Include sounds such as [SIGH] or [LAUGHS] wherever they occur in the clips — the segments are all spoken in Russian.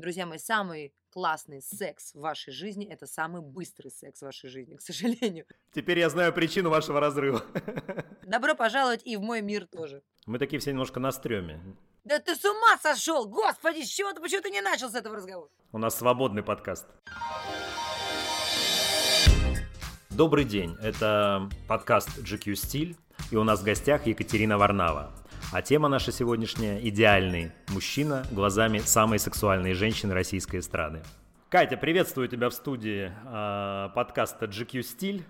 Друзья мои, самый классный секс в вашей жизни – это самый быстрый секс в вашей жизни, [LAUGHS] к сожалению. Теперь я знаю причину вашего разрыва. [LAUGHS] Добро пожаловать и в мой мир тоже. Мы такие все немножко на стреме. Да ты с ума сошел! Господи, с чего ты, почему ты не начал с этого разговора? У нас свободный подкаст. Добрый день, это подкаст GQ Стиль, и у нас в гостях Екатерина Варнава. А тема наша сегодняшняя – идеальный мужчина глазами самой сексуальной женщины российской эстрады. Катя, приветствую тебя в студии э, подкаста GQ Стиль.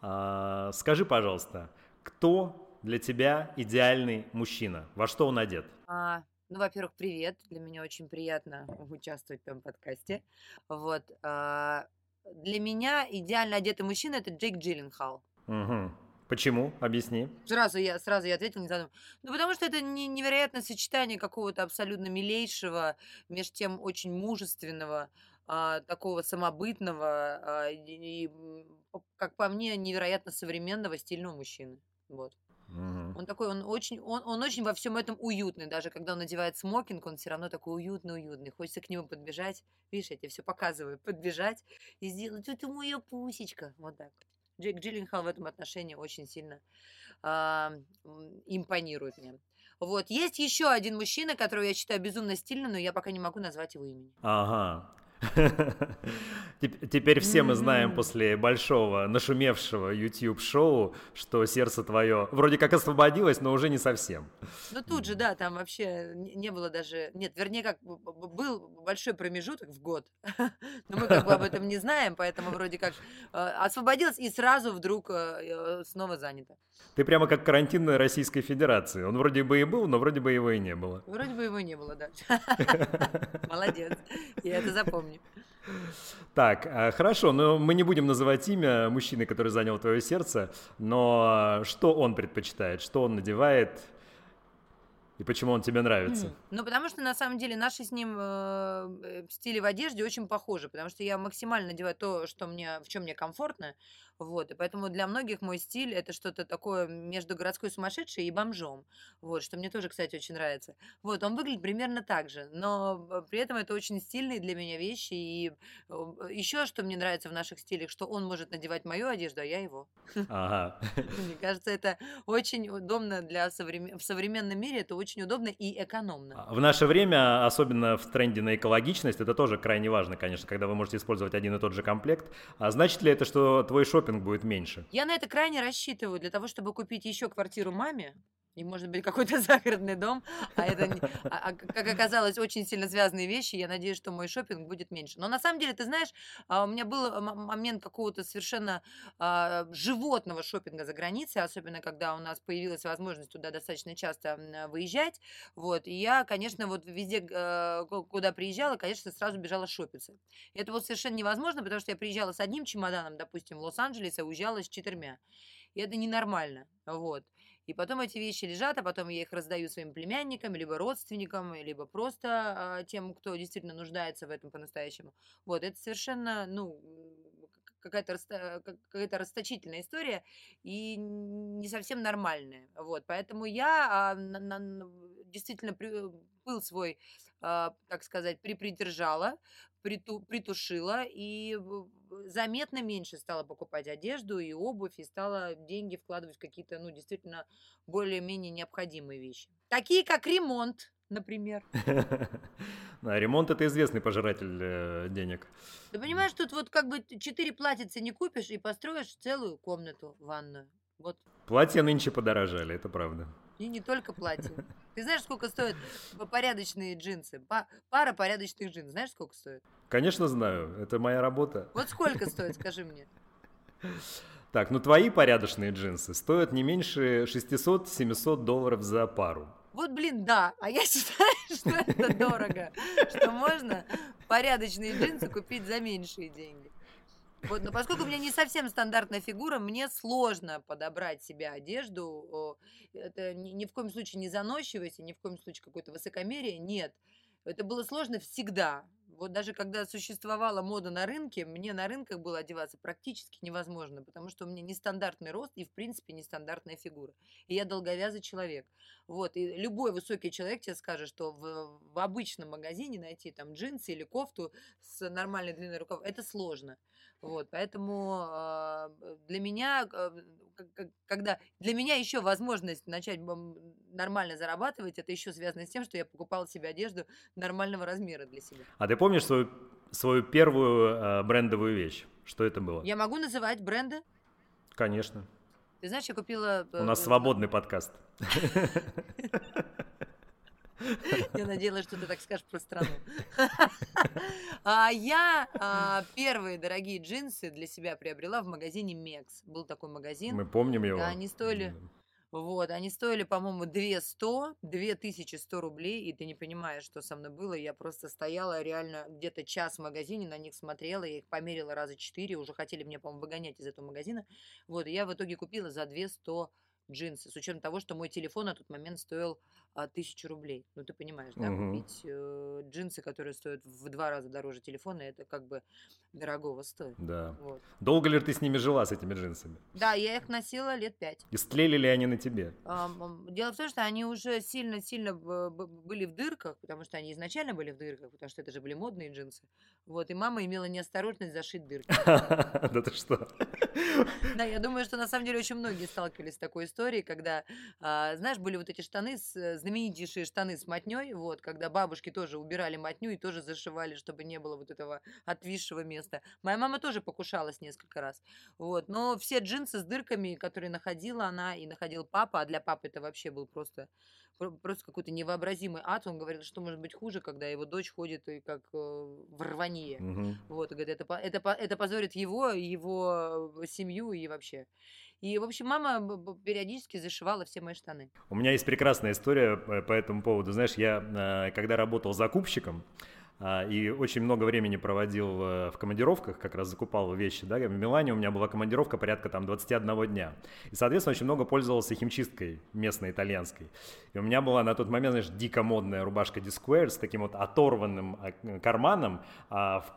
Э, скажи, пожалуйста, кто для тебя идеальный мужчина? Во что он одет? А, ну, во-первых, привет. Для меня очень приятно [LAUGHS] участвовать в этом подкасте. Вот. А, для меня идеально одетый мужчина – это Джейк Джилленхал. Угу. Почему? Объясни. Сразу я, сразу я ответила, не задумываясь. Ну, потому что это не, невероятное сочетание какого-то абсолютно милейшего, между тем очень мужественного, а, такого самобытного а, и, как по мне, невероятно современного стильного мужчины. Вот. Угу. Он такой, он очень, он, он очень во всем этом уютный. Даже когда он надевает смокинг, он все равно такой уютный-уютный. Хочется к нему подбежать. Видишь, я тебе все показываю. Подбежать и сделать, это моя пусечка. Вот так вот. Джейк Джилленхал в этом отношении очень сильно э, импонирует мне. Вот. Есть еще один мужчина, которого я считаю безумно стильным, но я пока не могу назвать его имени. Ага. [LAUGHS] Теперь все мы знаем после большого нашумевшего YouTube-шоу, что сердце твое вроде как освободилось, но уже не совсем. Ну тут же, да, там вообще не было даже... Нет, вернее, как был большой промежуток в год, [LAUGHS] но мы как бы об этом не знаем, поэтому вроде как э, освободилось и сразу вдруг э, снова занято. Ты прямо как карантин Российской Федерации. Он вроде бы и был, но вроде бы его и не было. Вроде бы его не было, да. [LAUGHS] Молодец. Я это запомню. Так, а, хорошо, но мы не будем называть имя мужчины, который занял твое сердце, но что он предпочитает, что он надевает, и почему он тебе нравится? Ну, потому что на самом деле наши с ним э, э, стили в одежде очень похожи, потому что я максимально надеваю то, что мне, в чем мне комфортно, вот, и поэтому для многих мой стиль это что-то такое между городской сумасшедшей и бомжом, вот, что мне тоже, кстати, очень нравится. Вот, он выглядит примерно так же, но э, при этом это очень стильные для меня вещи, и э, еще что мне нравится в наших стилях, что он может надевать мою одежду, а я его. [LAUGHS] Ага. [LAUGHS] Мне кажется, это очень удобно для современ... в современном мире, это очень удобно и экономно. В наше время, особенно в тренде на экологичность, это тоже крайне важно, конечно, когда вы можете использовать один и тот же комплект. А значит ли это, что твой шоп шопинг будет меньше. Я на это крайне рассчитываю для того, чтобы купить еще квартиру маме и, может быть, какой-то [LAUGHS] загородный дом, а это, [LAUGHS] а, а, как оказалось, очень сильно связанные вещи, я надеюсь, что мой шопинг будет меньше. Но на самом деле, ты знаешь, а, у меня был момент какого-то совершенно а, животного шопинга за границей, особенно когда у нас появилась возможность туда достаточно часто выезжать, вот, и я, конечно, вот везде, а, куда приезжала, конечно, сразу бежала шопиться. И это было совершенно невозможно, потому что я приезжала с одним чемоданом, допустим, в Лос-Анджелес, а уезжала с четырьмя. И это ненормально, вот. И потом эти вещи лежат, а потом я их раздаю своим племянникам, либо родственникам, либо просто а, тем, кто действительно нуждается в этом по-настоящему. Вот, это совершенно, ну, какая-то раста, какая расточительная история и не совсем нормальная. Вот, поэтому я а, на, на, действительно при, был свой, так сказать, припридержала, приту, притушила и заметно меньше стала покупать одежду и обувь, и стала деньги вкладывать в какие-то, ну, действительно, более-менее необходимые вещи. Такие, как ремонт, например. [LAUGHS] Да, ремонт – это известный пожиратель э, денег. Ты понимаешь, тут вот как бы четыре платьица не купишь и построишь целую комнату, ванную. Вот. Платья нынче подорожали, это правда. И не только платье. Ты знаешь, сколько стоят порядочные джинсы? Пара порядочных джинсов. Знаешь, сколько стоит? Конечно знаю. Это моя работа. Вот сколько стоит, скажи мне. Так, ну твои порядочные джинсы стоят не меньше 600-700 долларов за пару. Вот, блин, да. А я считаю, что это дорого. Что можно порядочные джинсы купить за меньшие деньги. Вот, но поскольку у меня не совсем стандартная фигура, мне сложно подобрать себе одежду. Это ни, в коем случае не заносчивость, ни в коем случае какое-то высокомерие. Нет. Это было сложно всегда. Вот даже когда существовала мода на рынке, мне на рынках было одеваться практически невозможно, потому что у меня нестандартный рост и, в принципе, нестандартная фигура. И я долговязый человек. Вот, и любой высокий человек тебе скажет, что в, в обычном магазине найти там джинсы или кофту с нормальной длинной рукав, это сложно. Вот, поэтому э, для меня, э, когда для меня еще возможность начать нормально зарабатывать, это еще связано с тем, что я покупала себе одежду нормального размера для себя. А ты помнишь свою, свою первую э, брендовую вещь? Что это было? Я могу называть бренды? Конечно. Ты знаешь, я купила... У нас свободный подкаст. [LAUGHS] [LAUGHS] [LAUGHS] Я надеялась, что ты так скажешь про страну. [LAUGHS] А я а, первые дорогие джинсы для себя приобрела в магазине Мекс. Был такой магазин. Мы помним его. Они стоили... Вот, они стоили, по-моему, 200, 2100 рублей, и ты не понимаешь, что со мной было. Я просто стояла реально где-то час в магазине, на них смотрела, я их померила раза четыре, уже хотели мне, по-моему, выгонять из этого магазина. Вот, и я в итоге купила за 200 джинсы, с учетом того, что мой телефон на тот момент стоил тысячу рублей. Ну, ты понимаешь, да, Мгм. купить э, джинсы, которые стоят в два раза дороже телефона, это как бы дорогого стоит. Да. Вот. Долго ли ты с ними жила, с этими джинсами? Да, я их носила лет пять. И стлели ли они на тебе? Дело в том, что они уже сильно-сильно б- были в дырках, потому что они изначально были в дырках, потому что это же были модные джинсы. Вот, и мама имела неосторожность зашить дырки. [LAUGHS] Да ты что? [LAUGHS] Да, я думаю, что на самом деле очень многие сталкивались с такой историей, когда, а, знаешь, были вот эти штаны, э, знаменитейшие штаны с мотней, вот, когда бабушки тоже убирали мотню и тоже зашивали, чтобы не было вот этого отвисшего места. Моя мама тоже покушалась несколько раз, вот, но все джинсы с дырками, которые находила она и находил папа, а для папы это вообще был просто про- просто какой-то невообразимый ад. Он говорил, что может быть хуже, когда его дочь ходит и как э, в рванье. Мгм. Вот, и говорит, это, это, это позорит его, его э, семью и вообще. И, в общем, мама периодически зашивала все мои штаны. У меня есть прекрасная история по по этому поводу. Знаешь, я э, когда работал закупщиком, и очень много времени проводил в командировках, как раз закупал вещи, да, в Милане у меня была командировка порядка там 21 дня, и, соответственно, очень много пользовался химчисткой местной итальянской, и у меня была на тот момент, знаешь, дико модная рубашка Disquare с таким вот оторванным а, карманом, а, в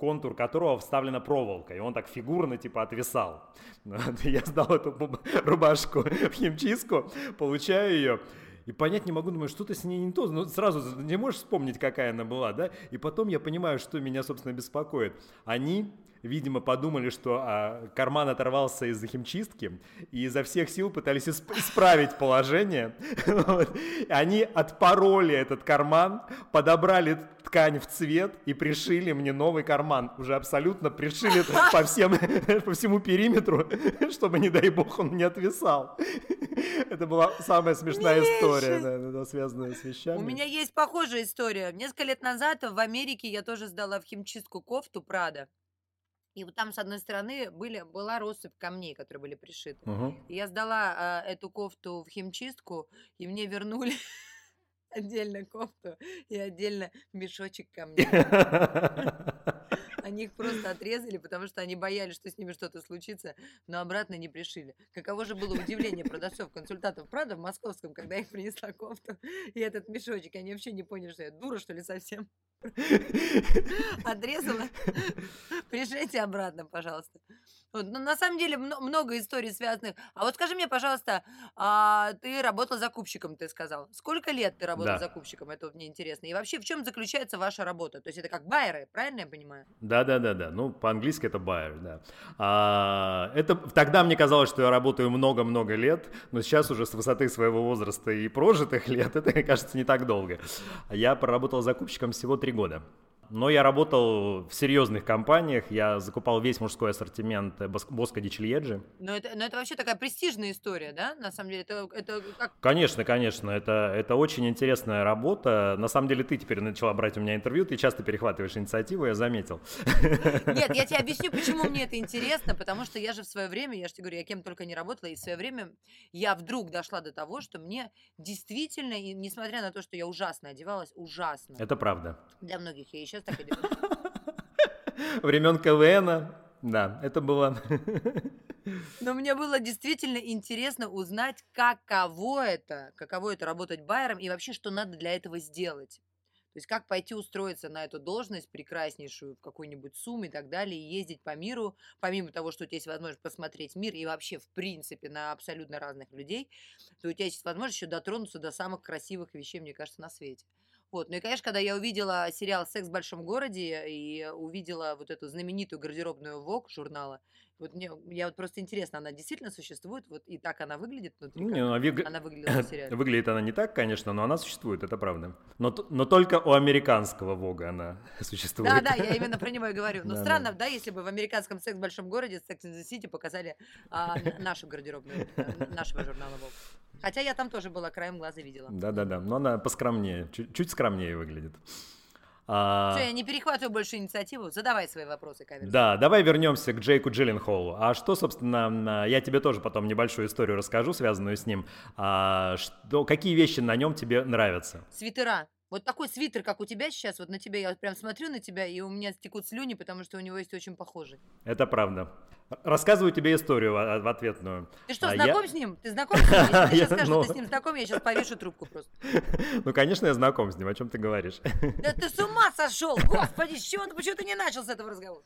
контур которого вставлена проволока, и он так фигурно типа отвисал. [LAUGHS] Я сдал эту рубашку в химчистку, получаю ее, и понять не могу, думаю, что-то с ней не то. Ну, сразу не можешь вспомнить, какая она была, да? И потом я понимаю, что меня, собственно, беспокоит. Они, видимо, подумали, что а, карман оторвался из-за химчистки, и изо всех сил пытались исп- исправить положение. [LAUGHS] Вот. Они отпороли этот карман, подобрали ткань в цвет и пришили мне новый карман. Уже абсолютно пришили [LAUGHS] по, всем, [LAUGHS] по всему периметру, чтобы, не дай бог, он не отвисал. Это была самая смешная история, да, связанная с вещами. У меня есть похожая история. Несколько лет назад в Америке я тоже сдала в химчистку кофту Прада. И вот там, с одной стороны, были, была россыпь камней, которые были пришиты. Мгм. И Я сдала а, эту кофту в химчистку, и мне вернули [LAUGHS] отдельно кофту и отдельно мешочек камней. [LAUGHS] [LAUGHS] Они их просто отрезали, потому что они боялись, что с ними что-то случится, но обратно не пришили. Каково же было удивление продавцов, консультантов, правда, в московском, когда их [LAUGHS] принесла кофту и этот мешочек. Они вообще не поняли, что я дура, что ли, совсем. [LAUGHS] Отрезала. Пришлите обратно, пожалуйста. Вот, ну, на самом деле мно- много историй связанных. А вот скажи мне, пожалуйста, а, ты работал закупщиком, ты сказал. Сколько лет ты работал Да. закупщиком? Это вот мне интересно. И вообще, в чем заключается ваша работа? То есть это как байеры, правильно я понимаю? Да, да, да, да. Ну, по-английски это buyer, да. А, это тогда мне казалось, что я работаю много-много лет, но сейчас уже с высоты своего возраста и прожитых лет [LAUGHS] это кажется не так долго. Я проработал закупщиком всего три года. Но я работал в серьезных компаниях, я закупал весь мужской ассортимент Бос- Боско Дичильеджи. Но это, но это вообще такая престижная история, да? На самом деле, это, это как... Конечно, конечно, это, это очень интересная работа. На самом деле ты теперь начала брать у меня интервью, ты часто перехватываешь инициативу, я заметил. [LAUGHS] Нет, я тебе [LAUGHS] объясню, почему мне это интересно, потому что я же в свое время, я же тебе говорю, я кем только не работала, и в свое время я вдруг дошла до того, что мне действительно, несмотря на то, что я ужасно одевалась, ужасно, Это правда. для многих, я и сейчас так одеваюсь, [LAUGHS] Времен КВН, да, это было... [LAUGHS] но мне было действительно интересно узнать, каково это, каково это работать байером, и вообще, что надо для этого сделать. То есть как пойти устроиться на эту должность прекраснейшую в какой-нибудь сумме и так далее, и ездить по миру, помимо того, что у тебя есть возможность посмотреть мир и вообще, в принципе, на абсолютно разных людей, то у тебя есть возможность еще дотронуться до самых красивых вещей, мне кажется, на свете. Вот. Ну и, конечно, когда я увидела сериал «Секс в большом городе» и увидела вот эту знаменитую гардеробную ВОК журнала, вот мне, я вот просто интересно, она действительно существует, вот и так она выглядит внутри, Не, как ну, виг- она [LAUGHS] выглядела в сериале. Выглядит она не так, конечно, но она существует, это правда. Но, но только у американского Вога она [LAUGHS] существует. Да, да, я именно про него и говорю. Ну, Да, странно, да, если бы в американском секс в большом городе, Sex and the City показали а, нашу гардеробную, э, нашего журнала Vogue. Хотя я там тоже была, краем глаза видела. Да-да-да, но она поскромнее, чуть, чуть скромнее выглядит. А, Все, я не перехватываю больше инициативу. Задавай свои вопросы, Каверс. Да, давай вернемся к Джейку Джилленхолу. А что, собственно, на- я тебе тоже потом небольшую историю расскажу, связанную с ним. А, что, какие вещи на нем тебе нравятся? Свитера. Вот такой свитер, как у тебя сейчас, вот на тебя, я прям смотрю на тебя, и у меня стекут слюни, потому что у него есть очень похожий. Это правда. Рассказываю тебе историю в, в ответную. Ты что, А знаком с ним? Ты знаком с ним? [LAUGHS] Я- сейчас что ты с ним знаком, я сейчас повешу трубку просто. [LAUGHS] Ну, конечно, я знаком с ним, о чем ты говоришь. Да ты с ума сошел! Господи, с чего ты, почему ты не начал с этого разговора?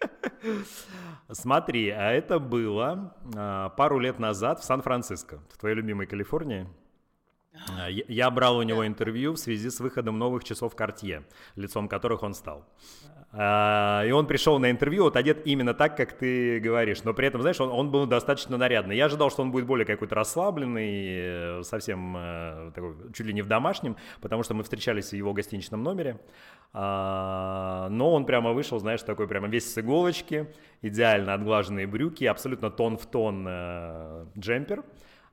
[LAUGHS] Смотри, а это было а, пару лет назад в Сан-Франциско, в твоей любимой Калифорнии. А, Я брал у него интервью в связи с выходом новых часов Cartier, лицом которых он стал. А, И он пришел на интервью, вот одет именно так, как ты говоришь, но при этом, знаешь, он, он был достаточно нарядный. Я ожидал, что он будет более какой-то расслабленный, э, совсем э, такой, чуть ли не в домашнем, потому что мы встречались в его гостиничном номере. Но он прямо вышел, знаешь, такой прямо весь с иголочки, идеально отглаженные брюки, абсолютно тон в тон э, джемпер.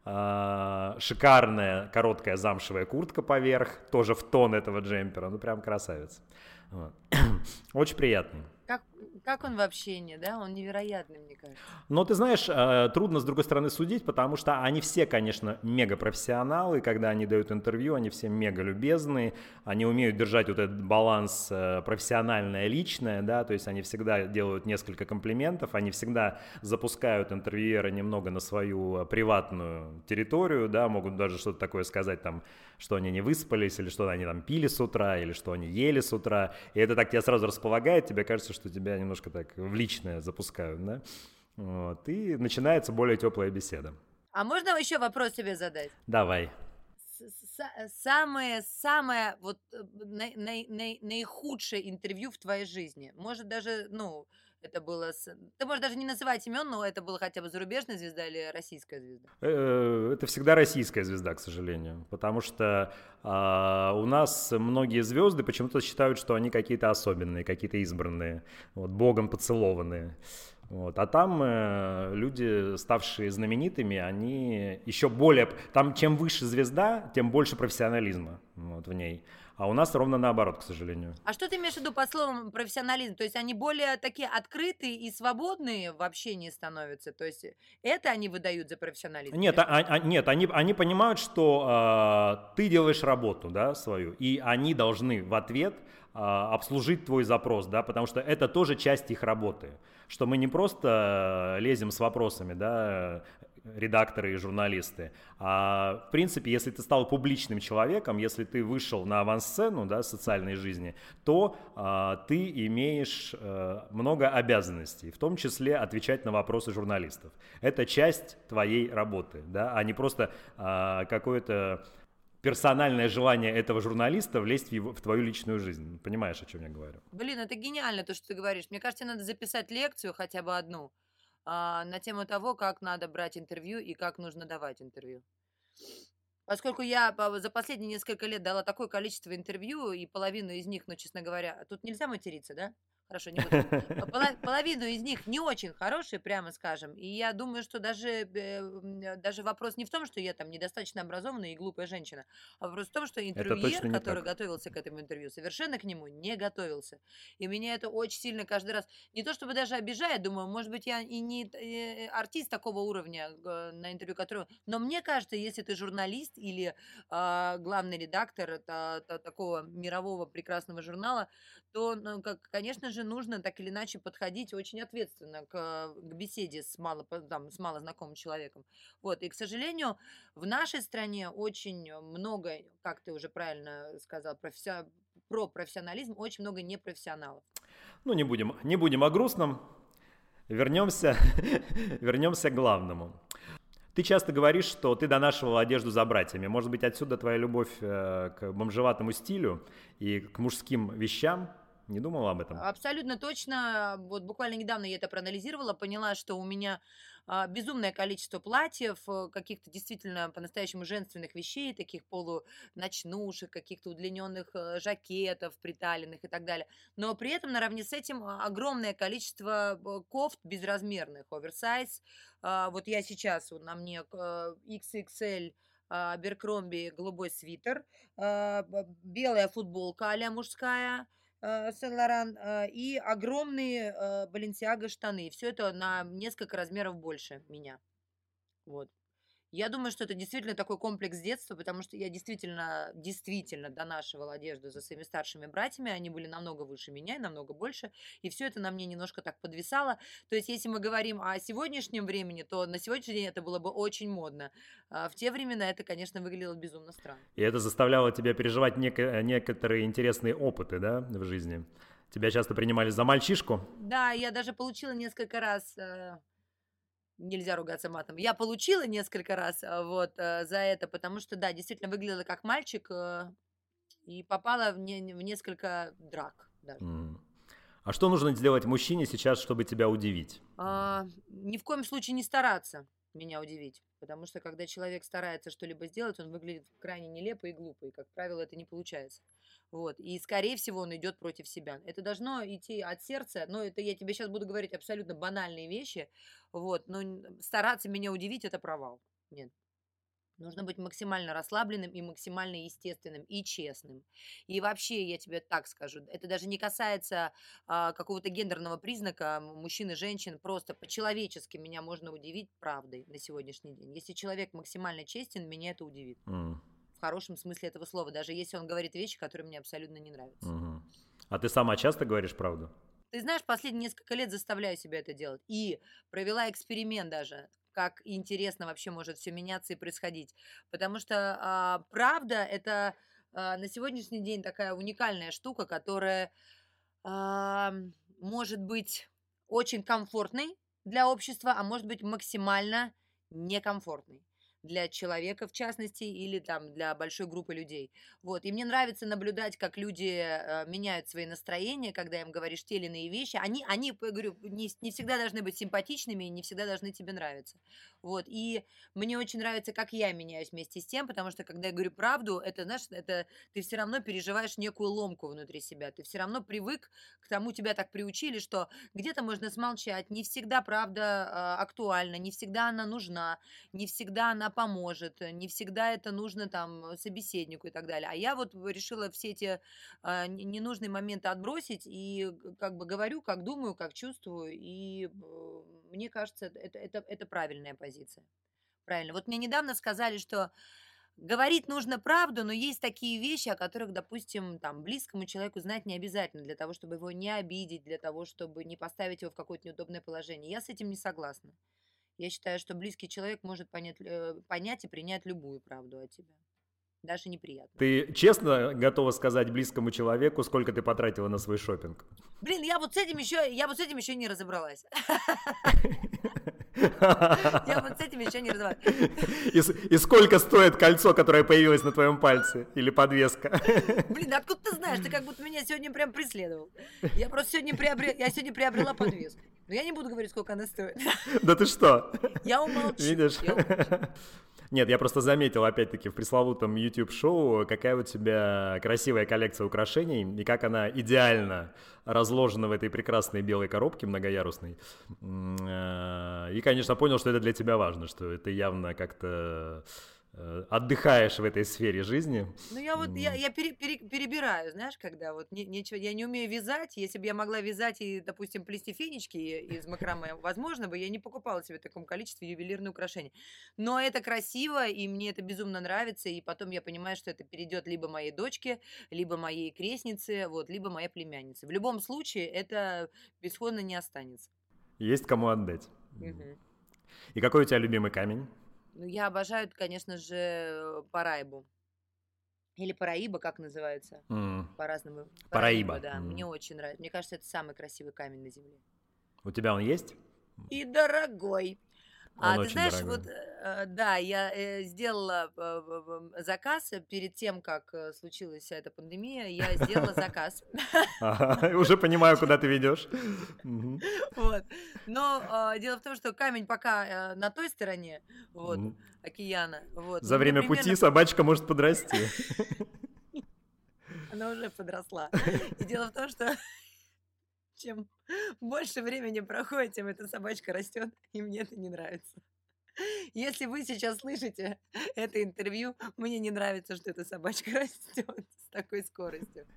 А, шикарная короткая замшевая куртка поверх, тоже в тон этого джемпера, ну прям красавец. Вот. [CLEARS THROAT] Очень приятный. Как, как он в общении, да? Он невероятный, мне кажется. Но ты знаешь, э, трудно с другой стороны судить, потому что они все, конечно, мега профессионалы, когда они дают интервью, они все мега любезные, они умеют держать вот этот баланс э, профессиональное личное, да, то есть они всегда делают несколько комплиментов, они всегда запускают интервьюера немного на свою э, приватную территорию, да, могут даже что-то такое сказать там, что они не выспались, или что они там пили с утра, или что они ели с утра, и это так тебя сразу располагает, тебе кажется, что тебя немножко так в личное запускают, да, вот, и начинается более теплая беседа. А можно еще вопрос тебе задать? Давай. Самое, самое вот най- най- най- наихудшее интервью в твоей жизни. Может даже, ну, это было... с- Ты можешь даже не называть имен, но это была хотя бы зарубежная звезда или российская звезда. Э, Это всегда российская звезда, к сожалению, потому что а, у нас многие звезды почему-то считают, что они какие-то особенные, какие-то избранные, вот, богом поцелованные. Вот. А там э, люди, ставшие знаменитыми, они еще более... Там чем выше звезда, тем больше профессионализма вот, в ней. А у нас ровно наоборот, к сожалению. А что ты имеешь в виду под словом профессионализм? То есть они более такие открытые и свободные в общении становятся? То есть это они выдают за профессионализм? Нет, а- а- нет, они, они понимают, что а, ты делаешь работу, да, свою, и они должны в ответ а, обслужить твой запрос, да, потому что это тоже часть их работы, что мы не просто лезем с вопросами, да, редакторы и журналисты, а в принципе, если ты стал публичным человеком, если ты вышел на авансцену, да, социальной жизни, то а, ты имеешь э, много обязанностей, в том числе отвечать на вопросы журналистов. Это часть твоей работы, да, а не просто а, какое-то персональное желание этого журналиста влезть в, его- в твою личную жизнь. Понимаешь, о чем я говорю? Блин, это гениально, то, что ты говоришь. Мне кажется, надо записать лекцию хотя бы одну а, на тему того, как надо брать интервью и как нужно давать интервью. Поскольку я за последние несколько лет дала такое количество интервью, и половину из них, ну, честно говоря, тут нельзя материться, да? Хорошо, не буду. Половину из них не очень хорошие, прямо скажем. И я думаю, что даже, э, э, даже вопрос не в том, что я там недостаточно образованная и глупая женщина, а вопрос в том, что интервьюер, который так. готовился к этому интервью, совершенно к нему не готовился. И меня это очень сильно каждый раз, не то чтобы даже обижает, думаю, может быть, я и не э, артист такого уровня э, на интервью, которого... Но мне кажется, если ты журналист или а, главный редактор та- та- такого мирового прекрасного журнала, то, ну, как, конечно же, нужно так или иначе подходить очень ответственно к, к беседе с мало, там, с мало знакомым человеком. Вот. И, к сожалению, в нашей стране очень много, как ты уже правильно сказал, профессия- про профессионализм, очень много непрофессионалов. Ну, не будем, не будем о грустном. Вернемся, [LAUGHS] вернемся к главному. Ты часто говоришь, что ты донашивал одежду за братьями. Может быть, отсюда твоя любовь э, к бомжеватому стилю и к мужским вещам? Не думала об этом? Абсолютно точно. Вот буквально недавно я это проанализировала, поняла, что у меня а, безумное количество платьев, э, каких-то действительно по-настоящему женственных вещей, таких полуночнушек, каких-то удлиненных э, жакетов приталенных и так далее. Но при этом наравне с этим а, огромное количество э, кофт безразмерных, оверсайз. А, вот я сейчас, на мне XXL Беркромби голубой свитер, белая футболка а мужская, Сен-Лоран э, и огромные Баленсиаго штаны. Все это на несколько размеров больше меня. Вот. Я думаю, что это действительно такой комплекс детства, потому что я действительно, действительно донашивала одежду за своими старшими братьями. Они были намного выше меня и намного больше. И все это на мне немножко так подвисало. То есть, если мы говорим о сегодняшнем времени, то на сегодняшний день это было бы очень модно. А в те времена это, конечно, выглядело безумно странно. И это заставляло тебя переживать нек- некоторые интересные опыты, да, в жизни? Тебя часто принимали за мальчишку? Да, я даже получила несколько раз э, нельзя ругаться матом. Я получила несколько раз а, вот э, за это, потому что, да, действительно выглядела как мальчик э, и попала в, не, в несколько драк даже. Mm. А что нужно сделать мужчине сейчас, чтобы тебя удивить? А, ни в коем случае не стараться меня удивить. Потому что когда человек старается что-либо сделать, он выглядит крайне нелепо и глупо. И, как правило, это не получается. Вот. И, скорее всего, он идет против себя. Это должно идти от сердца. Но это я тебе сейчас буду говорить абсолютно банальные вещи. Вот. Но стараться меня удивить – это провал. Нет. Нужно быть максимально расслабленным и максимально естественным и честным. И вообще, я тебе так скажу, это даже не касается а, какого-то гендерного признака мужчин и женщин, просто по-человечески меня можно удивить правдой на сегодняшний день. Если человек максимально честен, меня это удивит. Mm. В хорошем смысле этого слова, даже если он говорит вещи, которые мне абсолютно не нравятся. Mm-hmm. А ты сама часто говоришь правду? Ты знаешь, последние несколько лет заставляю себя это делать. И провела эксперимент даже как интересно вообще может все меняться и происходить. Потому что а, правда это а, на сегодняшний день такая уникальная штука, которая а, может быть очень комфортной для общества, а может быть максимально некомфортной для человека, в частности, или там для большой группы людей. Вот. И мне нравится наблюдать, как люди э, меняют свои настроения, когда им говоришь те или иные вещи. Они, они говорю, не, не всегда должны быть симпатичными не всегда должны тебе нравиться. Вот. И мне очень нравится, как я меняюсь вместе с тем, потому что, когда я говорю правду, это, знаешь, это ты все равно переживаешь некую ломку внутри себя. Ты все равно привык к тому, тебя так приучили, что где-то можно смолчать, не всегда правда э, актуальна, не всегда она нужна, не всегда она поможет, э, не всегда это нужно там собеседнику и так далее. А я вот решила все эти а, ненужные моменты отбросить и как бы говорю, как думаю, как чувствую, и мне кажется, это, это, это правильная позиция. Правильно. Вот мне недавно сказали, что говорить нужно правду, но есть такие вещи, о которых, допустим, там, близкому человеку знать не обязательно для того, чтобы его не обидеть, для того, чтобы не поставить его в какое-то неудобное положение. Я с этим не согласна. Я считаю, что близкий человек может понять, э, понять и принять любую правду о тебе. Даже неприятно. Ты честно готова сказать близкому человеку, сколько ты потратила на свой шопинг? Блин, я вот с этим еще, я вот с этим еще не разобралась. Я вот с этим еще не разобралась. И, сколько стоит кольцо, которое появилось на твоем пальце? Или подвеска? Блин, откуда ты знаешь? Ты как будто меня сегодня прям преследовал. Я просто сегодня приобрела, я сегодня приобрела подвеску. Но я не буду говорить, сколько она стоит. [LAUGHS] Да ты что? Я умолчу. Видишь? Я умолчу. [LAUGHS] Нет, я просто заметил, опять-таки, в пресловутом YouTube-шоу, какая у тебя красивая коллекция украшений, и как она идеально разложена в этой прекрасной белой коробке многоярусной. Э, и, конечно, понял, что это для тебя важно, что это явно как-то отдыхаешь в этой сфере жизни. Ну, я вот, я, я пере, пере, перебираю, знаешь, когда вот не, нечего, я не умею вязать, если бы я могла вязать и, допустим, плести фенечки из макраме, возможно бы, я не покупала себе в таком количестве ювелирные украшения. Но это красиво, и мне это безумно нравится, и потом я понимаю, что это перейдет либо моей дочке, либо моей крестнице, вот, либо моей племяннице. В любом случае, это бесходно не останется. Есть кому отдать. Угу. И какой у тебя любимый камень? Ну, я обожаю, конечно же, Парайбу. Или Параиба, как называется? М, По-разному. Параиба. да. М. Мне очень нравится. Мне кажется, это самый красивый камень на Земле. У тебя он есть? И дорогой. А Он ты очень знаешь, дорогой. вот, э, да, я э, сделала э, заказ перед тем, как случилась вся эта пандемия, я сделала заказ. [LAUGHS] Уже понимаю, куда ты ведешь. [LAUGHS] Вот. Но э, дело в том, что камень пока на той стороне вот, океана. Вот. За Ну, время пути собачка может подрасти. [LAUGHS] Она уже подросла. И дело в том, что чем [LAUGHS] больше времени проходит, тем эта собачка растет, и мне это не нравится. Если вы сейчас слышите [LAUGHS] это интервью, мне не нравится, что эта собачка [LAUGHS] растет с такой скоростью.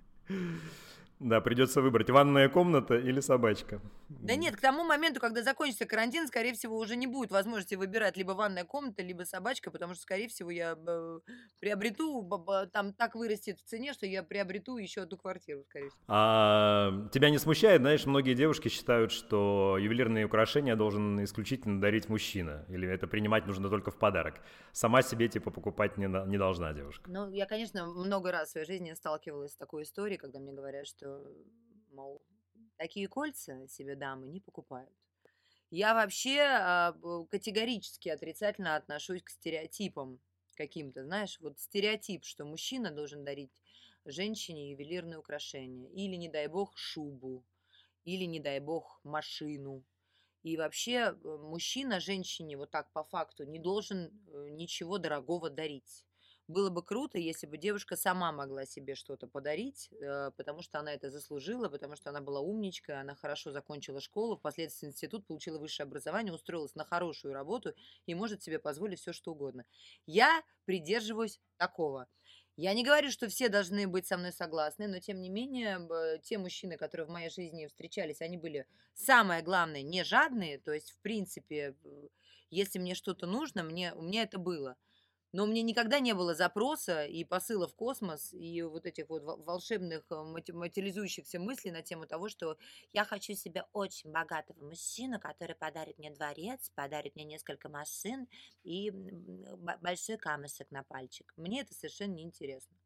Да, придется выбрать, ванная комната или собачка. Да нет, к тому моменту, когда закончится карантин, скорее всего, уже не будет возможности выбирать либо ванная комната, либо собачка, потому что, скорее всего, я э, приобрету, там так вырастет в цене, что я приобрету еще одну квартиру, скорее всего. А тебя не смущает, знаешь, многие девушки считают, что ювелирные украшения должен исключительно дарить мужчина, или это принимать нужно только в подарок. Сама себе, типа, покупать не, не должна девушка. Ну, я, конечно, много раз в своей жизни сталкивалась с такой историей, когда мне говорят, что, мол, такие кольца себе дамы не покупают. Я вообще а, категорически отрицательно отношусь к стереотипам каким-то, знаешь, вот стереотип, что мужчина должен дарить женщине ювелирные украшения, или, не дай бог, шубу, или, не дай бог, машину. И вообще э, мужчина женщине вот так по факту не должен э, ничего дорогого дарить. Было бы круто, если бы девушка сама могла себе что-то подарить, э, потому что она это заслужила, потому что она была умничкой, она хорошо закончила школу, впоследствии институт, получила высшее образование, устроилась на хорошую работу и может себе позволить все, что угодно. Я придерживаюсь такого. Я не говорю, что все должны быть со мной согласны, но тем не менее, те мужчины, которые в моей жизни встречались, они были, самое главное, не жадные. То есть, в принципе, если мне что-то нужно, мне, у меня это было. Но меня никогда не было запроса и посыла в космос, и вот этих вот вол- волшебных э, материализующихся мыслей на тему того, что я хочу себе очень богатого мужчину, который подарит мне дворец, подарит мне несколько машин и б- большой камешек на пальчик. Мне это совершенно неинтересно.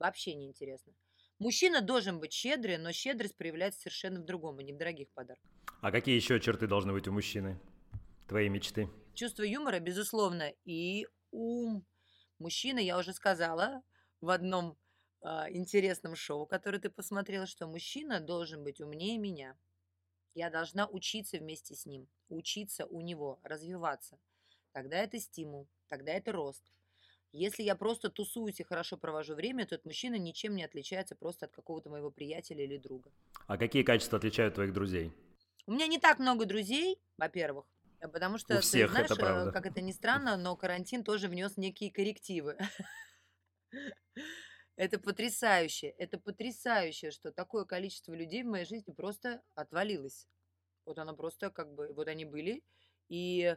Вообще неинтересно. Мужчина должен быть щедрый, но щедрость проявляется совершенно в другом, а не в дорогих подарках. А какие еще черты должны быть у мужчины? Твои мечты? Чувство юмора, безусловно, и ум. Мужчина, я уже сказала в одном а, интересном шоу, которое ты посмотрела, что мужчина должен быть умнее меня. Я должна учиться вместе с ним, учиться у него, развиваться. Тогда это стимул, тогда это рост. Если я просто тусуюсь и хорошо провожу время, то этот мужчина ничем не отличается просто от какого-то моего приятеля или друга. А какие качества отличают твоих друзей? У меня не так много друзей, во-первых, э, потому что, ты всех знаешь, это э, правда. как это ни [LAUGHS] странно, но карантин тоже внес некие коррективы. [LAUGHS] Это потрясающе, это потрясающе, что такое количество людей в моей жизни просто отвалилось. Вот оно просто как бы, вот они были, и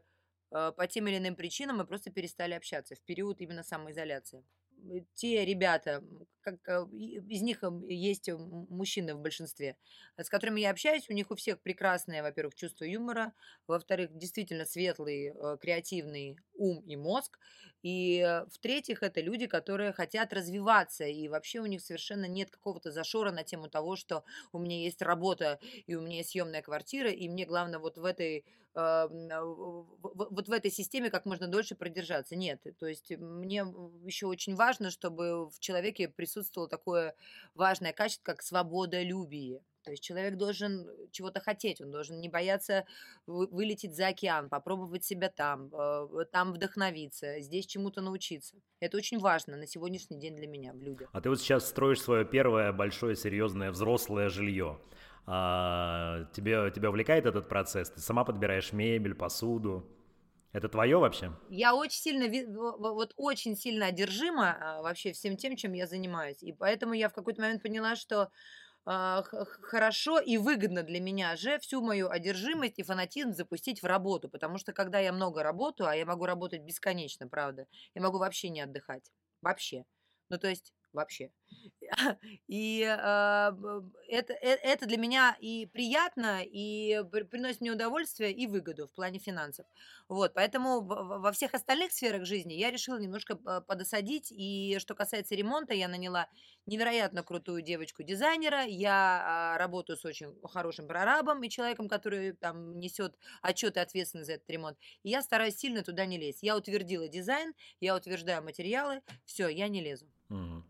э, по тем или иным причинам мы просто перестали общаться в период именно самоизоляции. Э, Те ребята, как, э, из них м, есть м, мужчины в большинстве, э, с которыми я общаюсь, у них у всех прекрасное, во-первых, чувство юмора, во-вторых, действительно светлый, э, креативный ум и мозг, и э, в-третьих, это люди, которые хотят развиваться, и вообще у них совершенно нет какого-то зашора на тему того, что у меня есть работа, и у меня есть съемная квартира, и мне главное вот в этой э, а, в- вот в этой системе как можно дольше продержаться. Нет, то есть мне еще очень важно, чтобы в человеке присутствовало такое важное качество, как свободолюбие. То есть человек должен чего-то хотеть, он должен не бояться вы- вылететь за океан, попробовать себя там, э, там вдохновиться, здесь чему-то научиться. Это очень важно на сегодняшний день для меня в людях. А ты вот сейчас строишь свое первое большое, серьезное, взрослое жилье. А, тебе, тебя увлекает этот процесс? Ты сама подбираешь мебель, посуду? Это твое вообще? Я очень сильно, вот очень сильно одержима а, вообще всем тем, чем я занимаюсь. И поэтому я в какой-то момент поняла, что а, хорошо и выгодно для меня же всю мою одержимость и фанатизм запустить в работу. Потому что когда я много работаю, а я могу работать бесконечно, правда, я могу вообще не отдыхать. Вообще. Ну, то есть вообще. [LAUGHS] И а, это, э, это для меня и приятно, и приносит мне удовольствие, и выгоду в плане финансов. Вот, поэтому во всех остальных сферах жизни я решила немножко подосадить. И что касается ремонта, я наняла невероятно крутую девочку-дизайнера. Я а, работаю с очень хорошим прорабом и человеком, который там несет отчет и ответственность за этот ремонт. И я стараюсь сильно туда не лезть. Я утвердила дизайн, я утверждаю материалы, все, я не лезу. Угу.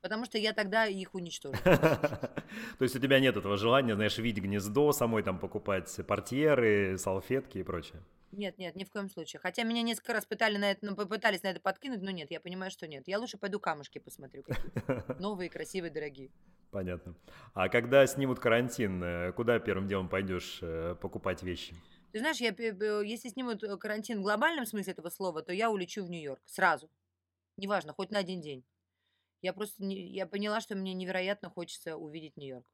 Потому что я тогда их уничтожу. [LAUGHS] То есть у тебя нет этого желания, знаешь, видеть гнездо, самой там покупать портьеры, салфетки и прочее? Нет, нет, ни в коем случае. Хотя меня несколько раз пытали на это, ну, попытались на это подкинуть, но нет, я понимаю, что нет. Я лучше пойду камушки посмотрю [LAUGHS] Новые, красивые, дорогие. Понятно. А когда снимут карантин, э, куда первым делом пойдешь э, покупать вещи? Ты знаешь, я, если снимут э, карантин в глобальном смысле этого слова, то я улечу в Нью-Йорк сразу. Неважно, хоть на один день. Я просто не, я поняла, что мне невероятно хочется увидеть Нью-Йорк.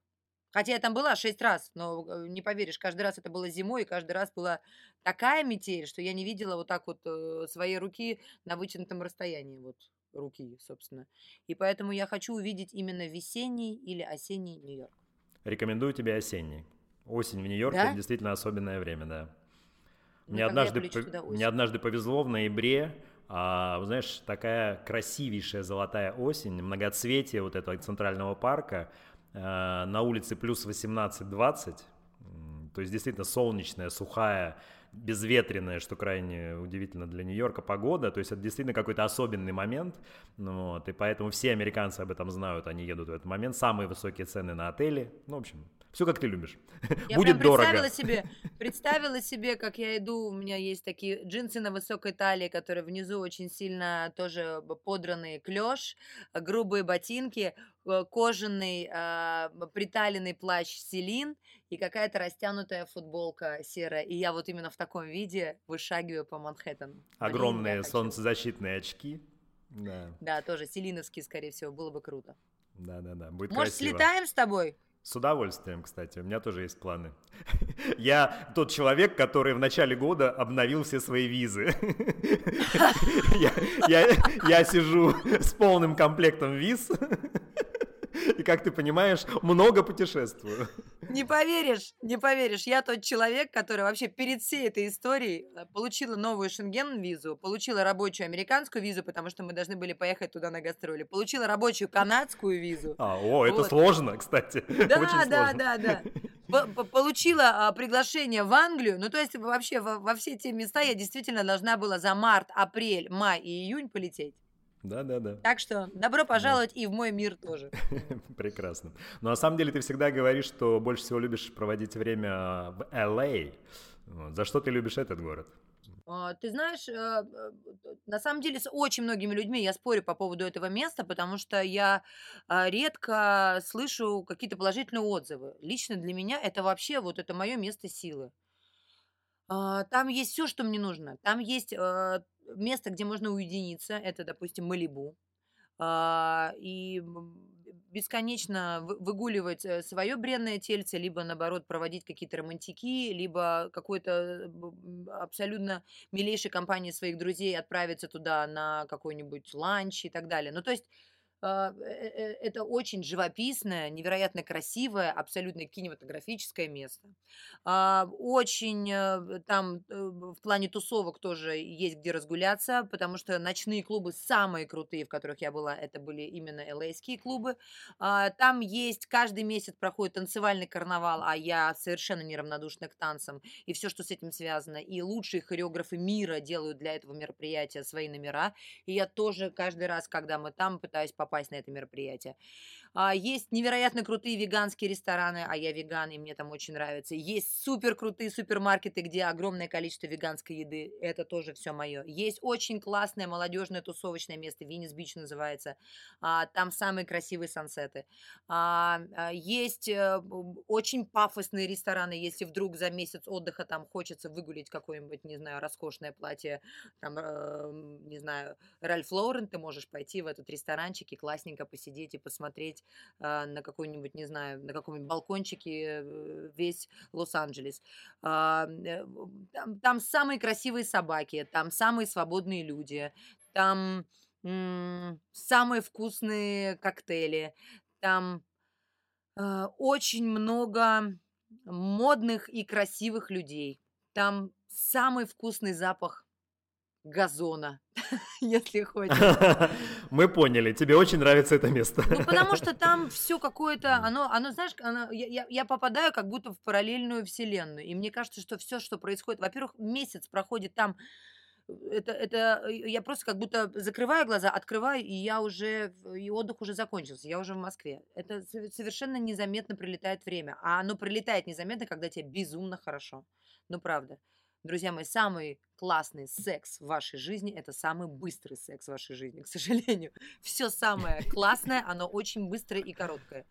Хотя я там была шесть раз, но э, не поверишь, каждый раз это было зимой, и каждый раз была такая метель, что я не видела вот так вот э, своей руки на вытянутом расстоянии, вот руки, собственно. И поэтому я хочу увидеть именно весенний или осенний Нью-Йорк. Рекомендую тебе осенний. Осень в Нью-Йорке да? это действительно особенное время, да. Ну, мне, однажды, по... мне однажды повезло в ноябре а, знаешь, такая красивейшая золотая осень, многоцветие вот этого центрального парка, а, на улице плюс 18-20, то есть действительно солнечная, сухая, безветренная, что крайне удивительно для Нью-Йорка, погода. То есть это действительно какой-то особенный момент. Ну, вот, и поэтому все американцы об этом знают, они едут в этот момент. Самые высокие цены на отели. Ну, в общем, все как ты любишь. [LAUGHS] Я Будет прям дорого. Представила себе, [LAUGHS] представила себе, как я иду, у меня есть такие джинсы на высокой талии, которые внизу очень сильно тоже подранные, клеш, грубые ботинки, э, кожаный э, приталенный плащ Селин и какая-то растянутая футболка серая. И я вот именно в таком виде вышагиваю по Манхэттену. Огромные солнцезащитные очки. Да. да, тоже селиновские, скорее всего, было бы круто. Да-да-да, будет Может, красиво. слетаем с тобой? С удовольствием, кстати. У меня тоже есть планы. [LAUGHS] Я тот человек, который в начале года обновил все свои визы. [LAUGHS] Я, я, я сижу с полным комплектом виз. [LAUGHS] И, как ты понимаешь, много путешествую. Не поверишь, не поверишь. Я тот человек, который вообще перед всей этой историей э, получила новую шенген-визу, получила рабочую американскую визу, потому что мы должны были поехать туда на гастроли, получила рабочую канадскую визу. А, о, это вот. сложно, кстати. [LAUGHS] Да, Очень да, сложно. да, да. Получила а, приглашение в Англию, ну то есть вообще во, во все те места я действительно должна была за март, апрель, май и июнь полететь. Да, да, да. Так что добро пожаловать да. и в мой мир тоже. [LAUGHS] Прекрасно. Но на самом деле ты всегда говоришь, что больше всего любишь проводить время в LA. А. За что ты любишь этот город? А, ты знаешь, э, э, на самом деле с очень многими людьми я спорю по поводу этого места, потому что я а, редко слышу какие-то положительные отзывы. Лично для меня это вообще вот это мое место силы. Там есть все, что мне нужно. Там есть э, место, где можно уединиться, это, допустим, Малибу, а, и бесконечно выгуливать э, свое бренное тельце, либо, наоборот, проводить какие-то романтики, либо какой-то абсолютно милейшей компании своих друзей отправиться туда на какой-нибудь ланч и так далее. Ну, то есть это очень живописное, невероятно красивое, абсолютно кинематографическое место. А, очень э, там в плане тусовок тоже есть где разгуляться, потому что ночные клубы самые крутые, в которых я была, это были именно элейские клубы. А, там есть, каждый месяц проходит танцевальный карнавал, а я совершенно неравнодушна к танцам и все, что с этим связано. И лучшие хореографы мира делают для этого мероприятия свои номера. И я тоже каждый раз, когда мы там, пытаюсь попасть попасть на это мероприятие. А, есть невероятно крутые веганские рестораны, а я веган, и мне там очень нравится. Есть супер крутые супермаркеты, где огромное количество веганской еды. Это тоже все мое. Есть очень классное молодежное тусовочное место, Виннис Бич называется. А, там самые красивые сансеты. А, есть а, очень пафосные рестораны, если вдруг за месяц отдыха там хочется выгулить какое-нибудь, не знаю, роскошное платье, там, э, не знаю, Ральф Лоурен, ты можешь пойти в этот ресторанчик и классненько посидеть и посмотреть на какой-нибудь, не знаю, на каком-нибудь балкончике э, весь Лос-Анджелес. А, э, там, там самые красивые собаки, там самые свободные люди, там самые вкусные коктейли, там э, очень много модных и красивых людей, там самый вкусный запах газона, [LAUGHS] если хочешь. [LAUGHS] Мы поняли, тебе очень нравится это место. Ну, потому что [LAUGHS] там все какое-то, оно, оно, знаешь, оно, я, я- попадаю как будто в параллельную вселенную. И мне кажется, что все, что происходит, во-первых, месяц проходит там, это, это э, я просто как будто закрываю глаза, открываю, и я уже, и отдых уже закончился, я уже в Москве. Это сове- совершенно незаметно прилетает время. А оно прилетает незаметно, когда тебе безумно хорошо. Ну, правда. Друзья мои, самый классный секс в вашей жизни – это самый быстрый секс в вашей жизни, к [LAUGHS] сожалению. Все самое классное, оно очень быстрое и короткое.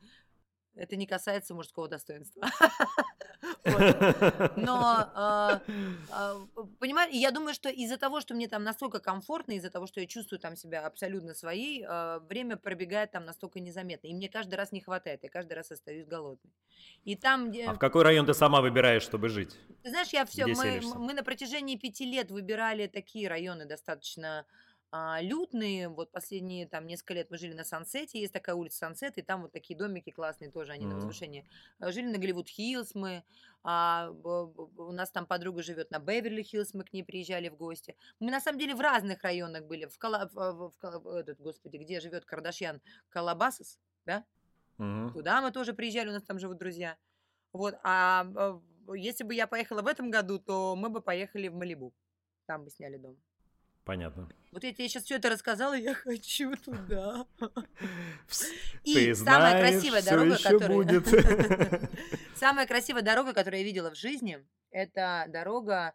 Это не касается мужского достоинства. [LAUGHS] [LAUGHS] Вот. Но, а, [LAUGHS] а, понимаешь, я думаю, что из-за того, что мне там настолько комфортно, из-за того, что я чувствую там себя абсолютно своей, а, время пробегает там настолько незаметно. И мне каждый раз не хватает, я каждый раз остаюсь голодной. И там, где... А в какой район ты сама выбираешь, чтобы жить? Ты знаешь, я все, мы, на протяжении пяти лет выбирали такие районы достаточно лютные. Вот последние там несколько лет мы жили на Сансете, есть такая улица Сансет, и там вот такие домики классные тоже, они на Мгм. возвышении. А, Жили на Голливуд Хиллз мы, а, у нас там подруга живет на Беверли Хиллз, мы к ней приезжали в гости. Мы на самом деле в разных районах были, в, Кала, в, в- в этот, господи, где живет Кардашьян, Калабасас, да? Мгм. Туда мы тоже приезжали, у нас там живут друзья. Вот, а э, если бы я поехала в этом году, то мы бы поехали в Малибу. Там бы сняли дом. Понятно. Вот я тебе сейчас все это рассказала, я хочу туда. [LAUGHS] И Ты самая знаешь, красивая дорога, которая... [LAUGHS] [LAUGHS] Самая красивая дорога, которую я видела в жизни, это дорога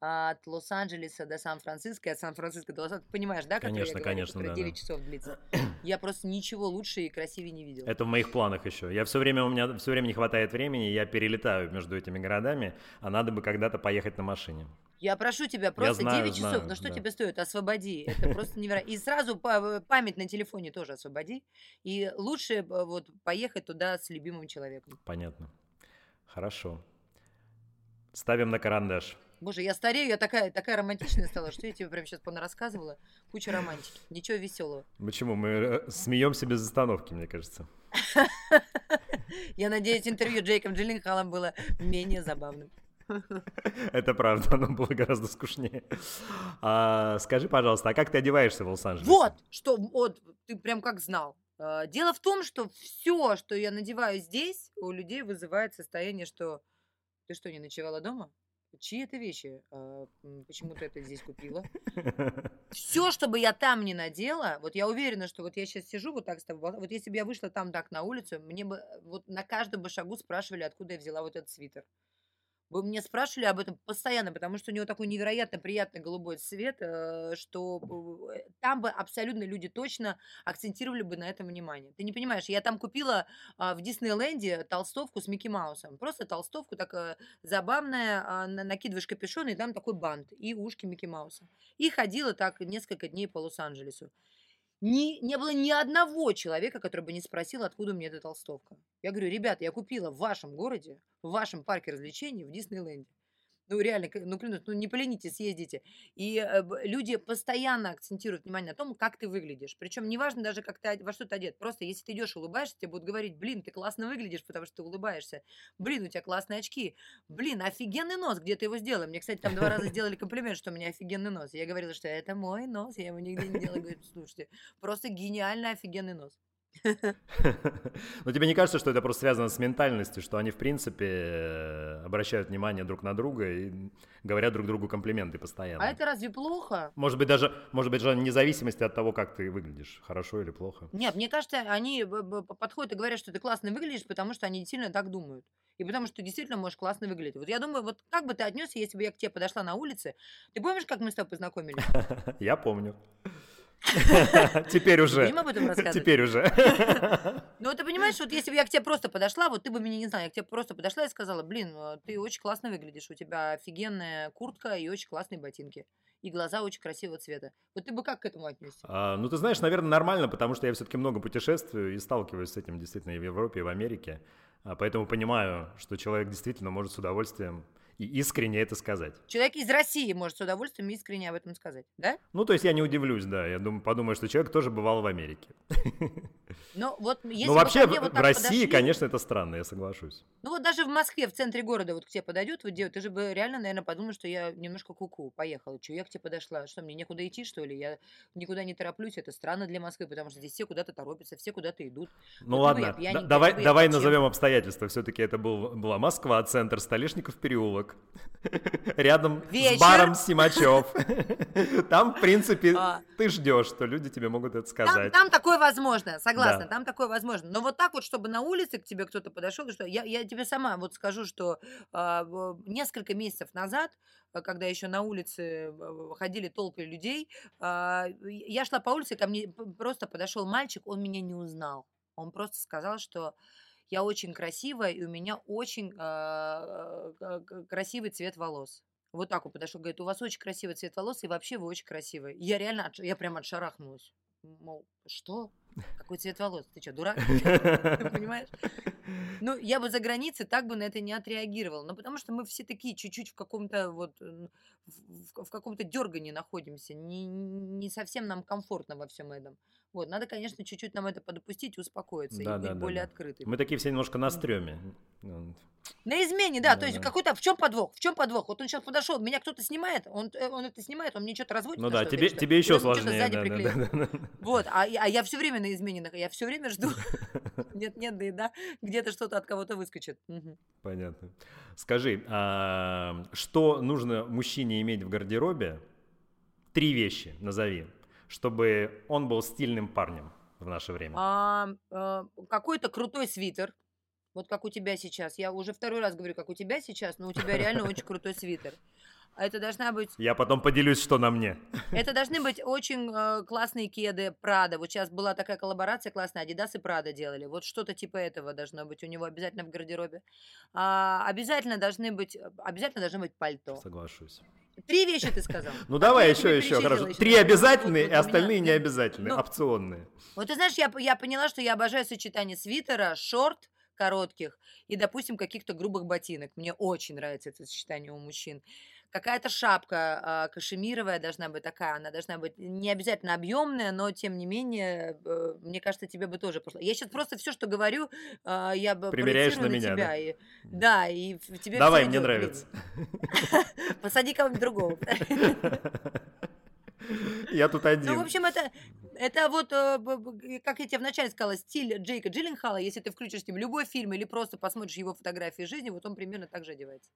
от Лос-Анджелеса до Сан-Франциско, и от Сан-Франциско до Лос-Анджелеса. Понимаешь, да, которую Конечно, я говорю, конечно, да, 9 да. часов длится? [CLEARS THROAT] Я просто ничего лучше и красивее не видела. Это в моих планах еще. Я все время, у меня все время не хватает времени, я перелетаю между этими городами, а надо бы когда-то поехать на машине. Я прошу тебя, просто знаю, 9 часов, знаю, ну что да. тебе стоит? Освободи. Это просто невероятно. И сразу па- память на телефоне тоже освободи. И лучше э, вот поехать туда с любимым человеком. Понятно. Хорошо. Ставим на карандаш. Боже, я старею, я такая, такая романтичная стала, что я тебе прям сейчас рассказывала. Куча романтики. Ничего веселого. Почему? Мы э, смеемся без остановки, мне кажется. [LAUGHS] Я надеюсь, интервью Джейком Джилленхалом было менее забавным. [LAUGHS] Это правда, оно было гораздо скучнее. А, скажи, пожалуйста, а как ты одеваешься в Лос-Анджелесе? Вот, что, вот, ты прям как знал. А, Дело в том, что все, что я надеваю здесь, у людей вызывает состояние, что ты что, не ночевала дома? Чьи это вещи? А, Почему ты это здесь купила? [LAUGHS] Все, что бы я там не надела, вот я уверена, что вот я сейчас сижу вот так с тобой, вот если бы я вышла там так на улицу, мне бы э, вот на каждом бы шагу спрашивали, откуда я взяла вот этот свитер. Вы мне спрашивали об этом постоянно, потому что у него такой невероятно приятный голубой цвет, э, что э, там бы абсолютно люди точно акцентировали бы на этом внимание. Ты не понимаешь, я там купила а, в Диснейленде толстовку с Микки Маусом. Просто толстовку такая забавная, а, на- накидываешь капюшон, и там такой бант, и ушки Микки Мауса. И ходила так несколько дней по Лос-Анджелесу. Ни, не было ни одного человека, который бы не спросил, откуда меня эта толстовка. Я говорю, ребята, я купила в вашем городе, в вашем парке развлечений в Диснейленде. Ну, реально, ну, клянусь, ну, не поленитесь, съездите. И э, люди постоянно акцентируют внимание на том, как ты выглядишь. Причем неважно даже, как ты, во что ты одет. Просто если ты идешь улыбаешься, тебе будут говорить, блин, ты классно выглядишь, потому что ты улыбаешься. Блин, у тебя классные очки. Блин, офигенный нос, где ты его сделала? Мне, кстати, там два раза сделали комплимент, что у меня офигенный нос. Я говорила, что это мой нос, я его нигде не делала. Говорит, слушайте, просто гениально офигенный нос. [LAUGHS] [LAUGHS] Но тебе не кажется, что это просто связано с ментальностью, что они, в принципе, э, обращают внимание друг на друга и говорят друг другу комплименты постоянно? А это разве плохо? Может быть, даже, может быть, даже вне зависимости от того, как ты выглядишь, хорошо или плохо. Нет, мне кажется, они б- подходят и говорят, что ты классно выглядишь, потому что они действительно так думают. И потому что ты действительно можешь классно выглядеть. Вот я думаю, вот как бы ты отнесся, если бы я к тебе подошла на улице? Ты помнишь, как мы с тобой познакомились? [LAUGHS] Я помню. [LAUGHS] Теперь уже. Будем об этом рассказывать? Теперь уже. [LAUGHS] Ну, ты понимаешь, вот если бы я к тебе просто подошла, вот ты бы меня не знала, я к тебе просто подошла и сказала, блин, э, ты очень классно выглядишь, у тебя офигенная куртка и очень классные ботинки. И глаза очень красивого цвета. Вот ты бы как к этому отнесся? А, ну, ты знаешь, наверное, нормально, потому что я все-таки много путешествую и сталкиваюсь с этим действительно и в Европе, и в Америке. А, поэтому понимаю, что человек действительно может с удовольствием и искренне это сказать. Человек из России может с удовольствием искренне об этом сказать, да? Ну, то есть я не удивлюсь, да. Я думаю, подумаю, что человек тоже бывал в Америке. [LAUGHS] Но вот если Ну, вообще, в вот в России, подошли- конечно, это странно, я соглашусь. Ну вот даже в Москве, в центре города, вот к тебе подойдет вот девушка, ты же бы реально, наверное, подумал, что я немножко куку, поехала. Че, я к тебе подошла? Что, мне некуда идти, что ли? Я никуда не тороплюсь, это странно для Москвы, потому что здесь все куда-то торопятся, все куда-то идут. Ну Вот я ладно, да- давай, бы я давай зачем? назовем обстоятельства. Все-таки это был, была Москва, центр, Столешников переулок. [LAUGHS] Рядом Вечер. с баром Симачев. [LAUGHS] Там, в принципе, А. ты ждешь, что люди тебе могут это Там, сказать. там такое возможно, согласна, Да. там такое возможно. Но вот так вот, чтобы на улице к тебе кто-то подошел, что я, я тебе сама вот скажу, что в- несколько месяцев назад, а, когда еще на улице э, ходили толпы людей, а, я шла по улице, ко мне просто подошел мальчик, он меня не узнал. Он просто сказал, что я очень красивая, и у меня очень а, к- к- красивый цвет волос. Вот так он подошел, говорит, у вас очень красивый цвет волос, и вообще вы очень красивая. Я реально, отш- я прям отшарахнулась. Мол, что? Какой цвет волос? Ты что, дурак? [LAUGHS] Понимаешь? Ну, я бы за границей так бы на это не отреагировала. Ну, потому что мы все такие чуть-чуть в каком-то вот в, каком-то дергании находимся. Не совсем нам комфортно во всем этом. Вот, надо, конечно, чуть-чуть нам это подопустить, успокоиться Да, и быть да, да, более да. открытыми. Мы такие все немножко на стреме. На измене, да, Да, то есть да. какой-то, в чем подвох, в чем подвох? Вот он сейчас подошел, меня кто-то снимает, он, э, он это снимает, он мне что-то разводит. Ну да, тебе, что? тебе еще сложнее. сзади да, да, да, да. Вот, а, я- а я все время на измене, я все время жду. [LAUGHS] Нет, нет, да, и да, где-то что-то от кого-то выскочит. Понятно. Скажи, а, что нужно мужчине иметь в гардеробе? Три вещи назови, чтобы он был стильным парнем в наше время. А, а, какой-то крутой свитер, вот как у тебя сейчас. Я уже второй раз говорю, как у тебя сейчас, но у тебя реально очень крутой свитер. А Это должна быть Я потом поделюсь, что на мне. Это должны быть очень э, классные кеды Прада. Вот сейчас была такая коллаборация классная, Adidas и Прада делали. Вот что-то типа этого должно быть у него обязательно в гардеробе. А, обязательно должны быть, обязательно должно быть пальто. Соглашусь. Три вещи ты сказал. Ну Какие давай еще, еще, хорошо. еще? Три Вот- вот- обязательные, вот и остальные меня- необязательные, Ну, опционные. Вот ты знаешь, я, я поняла, что я обожаю сочетание свитера, шорт коротких и, допустим, каких-то грубых ботинок. Мне очень нравится это сочетание у мужчин. Какая-то шапка а, кашемировая должна быть такая, она должна быть не обязательно объемная, но тем не менее, э, мне кажется, тебе бы тоже пошло. Я сейчас просто все, что говорю, а, я бы Примеряешь на проецирую меня, тебя. да? И, да, и тебе Давай, мне нравится. [LAUGHS] Посади кого-нибудь другого. [LAUGHS] Я тут Ну, в один. общем, это, это вот, э, как я тебе вначале сказала, стиль Джейка Джилленхала. Если ты включишь с ним любой фильм или просто посмотришь его фотографии жизни, вот он примерно так же одевается.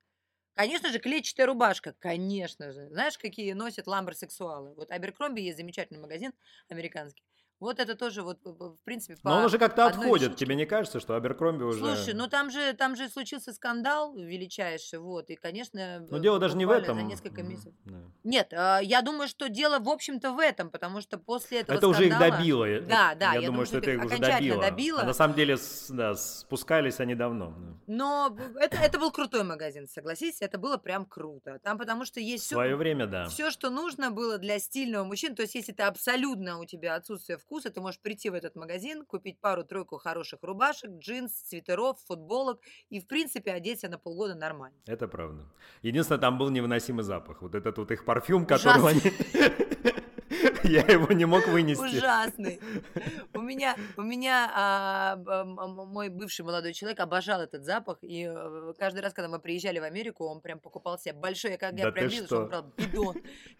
Конечно же, клетчатая рубашка, конечно же. Знаешь, какие носят ламбросексуалы? Вот Аберкромби есть замечательный магазин американский. Вот это тоже вот, в- в в принципе, по Но он уже как-то отходит. вещичке. Тебе не кажется, что Аберкромби уже... Слушай, ну там же, там же случился скандал величайший, вот, и, конечно... Но дело даже не в этом. За несколько месяцев. да. Нет, а, я думаю, что дело, в общем-то, в этом, потому что после этого Это уже их скандала- добило. э, Да, да, Я я думаю, что это их уже добило. добило. А на самом деле, да, спускались они давно. да. Но это, это был крутой магазин, согласись, это было прям круто. Там потому что В есть все, свое время, да. все, что нужно было для стильного мужчины. То есть, если ты абсолютно у тебя отсутствие вкуса, ты можешь прийти в этот магазин, купить пару-тройку хороших рубашек, джинс, свитеров, футболок и, в принципе, одеть себя на полгода нормально. Это правда. Единственное, там был невыносимый запах. Вот этот вот их парфюм, которого они... [LAUGHS] Я его не мог вынести. Ужасный. У меня, у меня а, мой бывший молодой человек обожал этот запах, и э, каждый раз, когда мы приезжали в Америку, он прям покупал себе большой, я, как Да я прям ты видела, что он что? брал бидон,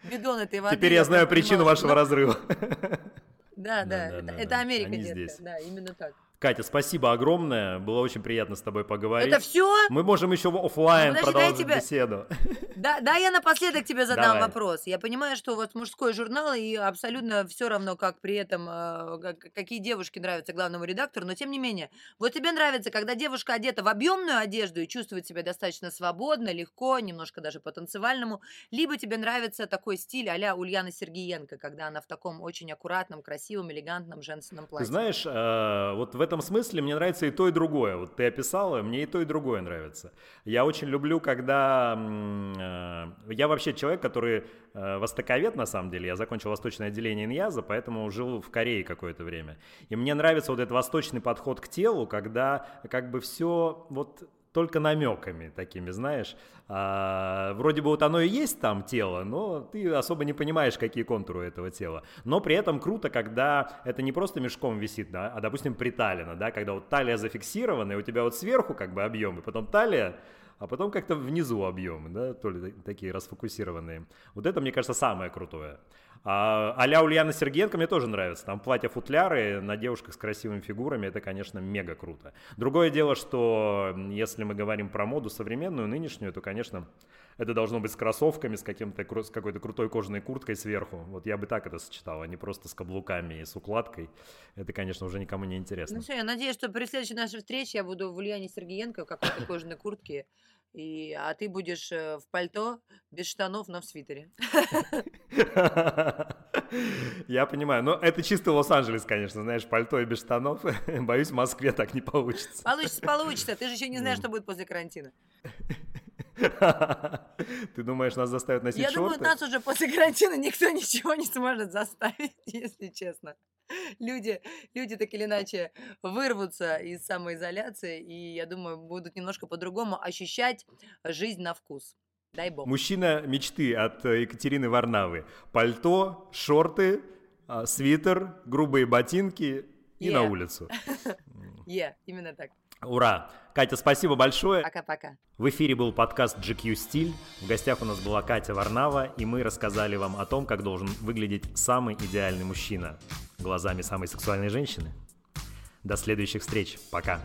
бидон этой воды. Теперь я знаю прям причину понимала, вашего что- разрыва. [LAUGHS] Да, да, Да, это, да, это. Америка, детка, здесь. да, именно так. Катя, спасибо огромное. Было очень приятно с тобой поговорить. Это все? Мы можем еще в оффлайн Ну, продолжить тебя- беседу. [LAUGHS] Да, да, я напоследок тебе задам Давай. вопрос. Я понимаю, что вот мужской журнал, и абсолютно все равно, как при этом, э, как- какие девушки нравятся главному редактору, но тем не менее, вот тебе нравится, когда девушка одета в объемную одежду и чувствует себя достаточно свободно, легко, немножко даже по-танцевальному, либо тебе нравится такой стиль а-ля Ульяна Сергиенко, когда она в таком очень аккуратном, красивом, элегантном женственном Ты платье. знаешь, э, вот в этом смысле мне нравится и то, и другое. Вот ты описала, мне и то, и другое нравится. Я очень люблю, когда... э, Я вообще человек, который э, востоковед, на самом деле. Я закончил восточное отделение Иньяза, поэтому жил в Корее какое-то время. И мне нравится вот этот восточный подход к телу, когда как бы все вот только намеками такими, знаешь. А, вроде бы вот оно и есть там тело, но ты особо не понимаешь, какие контуры этого тела. Но при этом круто, когда это не просто мешком висит, да, а, допустим, приталено, да, когда вот талия зафиксирована, и у тебя вот сверху как бы объем, и потом талия а потом как-то внизу объемы, да, то ли такие расфокусированные. Вот это, мне кажется, самое крутое. А, а-ля Ульяна Сергеенко мне тоже нравится. Там платья-футляры на девушках с красивыми фигурами, это, конечно, мега круто. Другое дело, что если мы говорим про моду современную, нынешнюю, то, конечно, это должно быть с кроссовками, с, каким-то, с какой-то крутой кожаной курткой сверху. Вот я бы так это сочетал, а не просто с каблуками и с укладкой. Это, конечно, уже никому не интересно. Ну все, я надеюсь, что при следующей нашей встрече я буду в Ульяне Сергеенко в какой-то кожаной куртке, и, а ты будешь э, в пальто, без штанов, но в свитере. [LAUGHS] Я понимаю. Но это чисто Лос-Анджелес, конечно, знаешь, пальто и без штанов. [LAUGHS] Боюсь, в Москве так не получится. Получится, получится. Ты же еще не знаешь, что будет после карантина. [LAUGHS] [LAUGHS] Ты думаешь, нас заставят носить Я шорты? думаю, нас уже после карантина никто [LAUGHS] ничего не сможет заставить, [LAUGHS] если честно. Люди, люди так или иначе вырвутся из самоизоляции, и, я думаю, будут немножко по-другому ощущать жизнь на вкус. Дай бог. Мужчина мечты от э, Екатерины Варнавы. Пальто, шорты, а, свитер, грубые ботинки и Yeah. на улицу. Е, именно так. Ура! Катя, спасибо большое. Пока-пока. В эфире был подкаст GQ Стиль. В гостях у нас была Катя Варнава, и мы рассказали вам о том, как должен выглядеть самый идеальный мужчина глазами самой сексуальной женщины. До следующих встреч. Пока.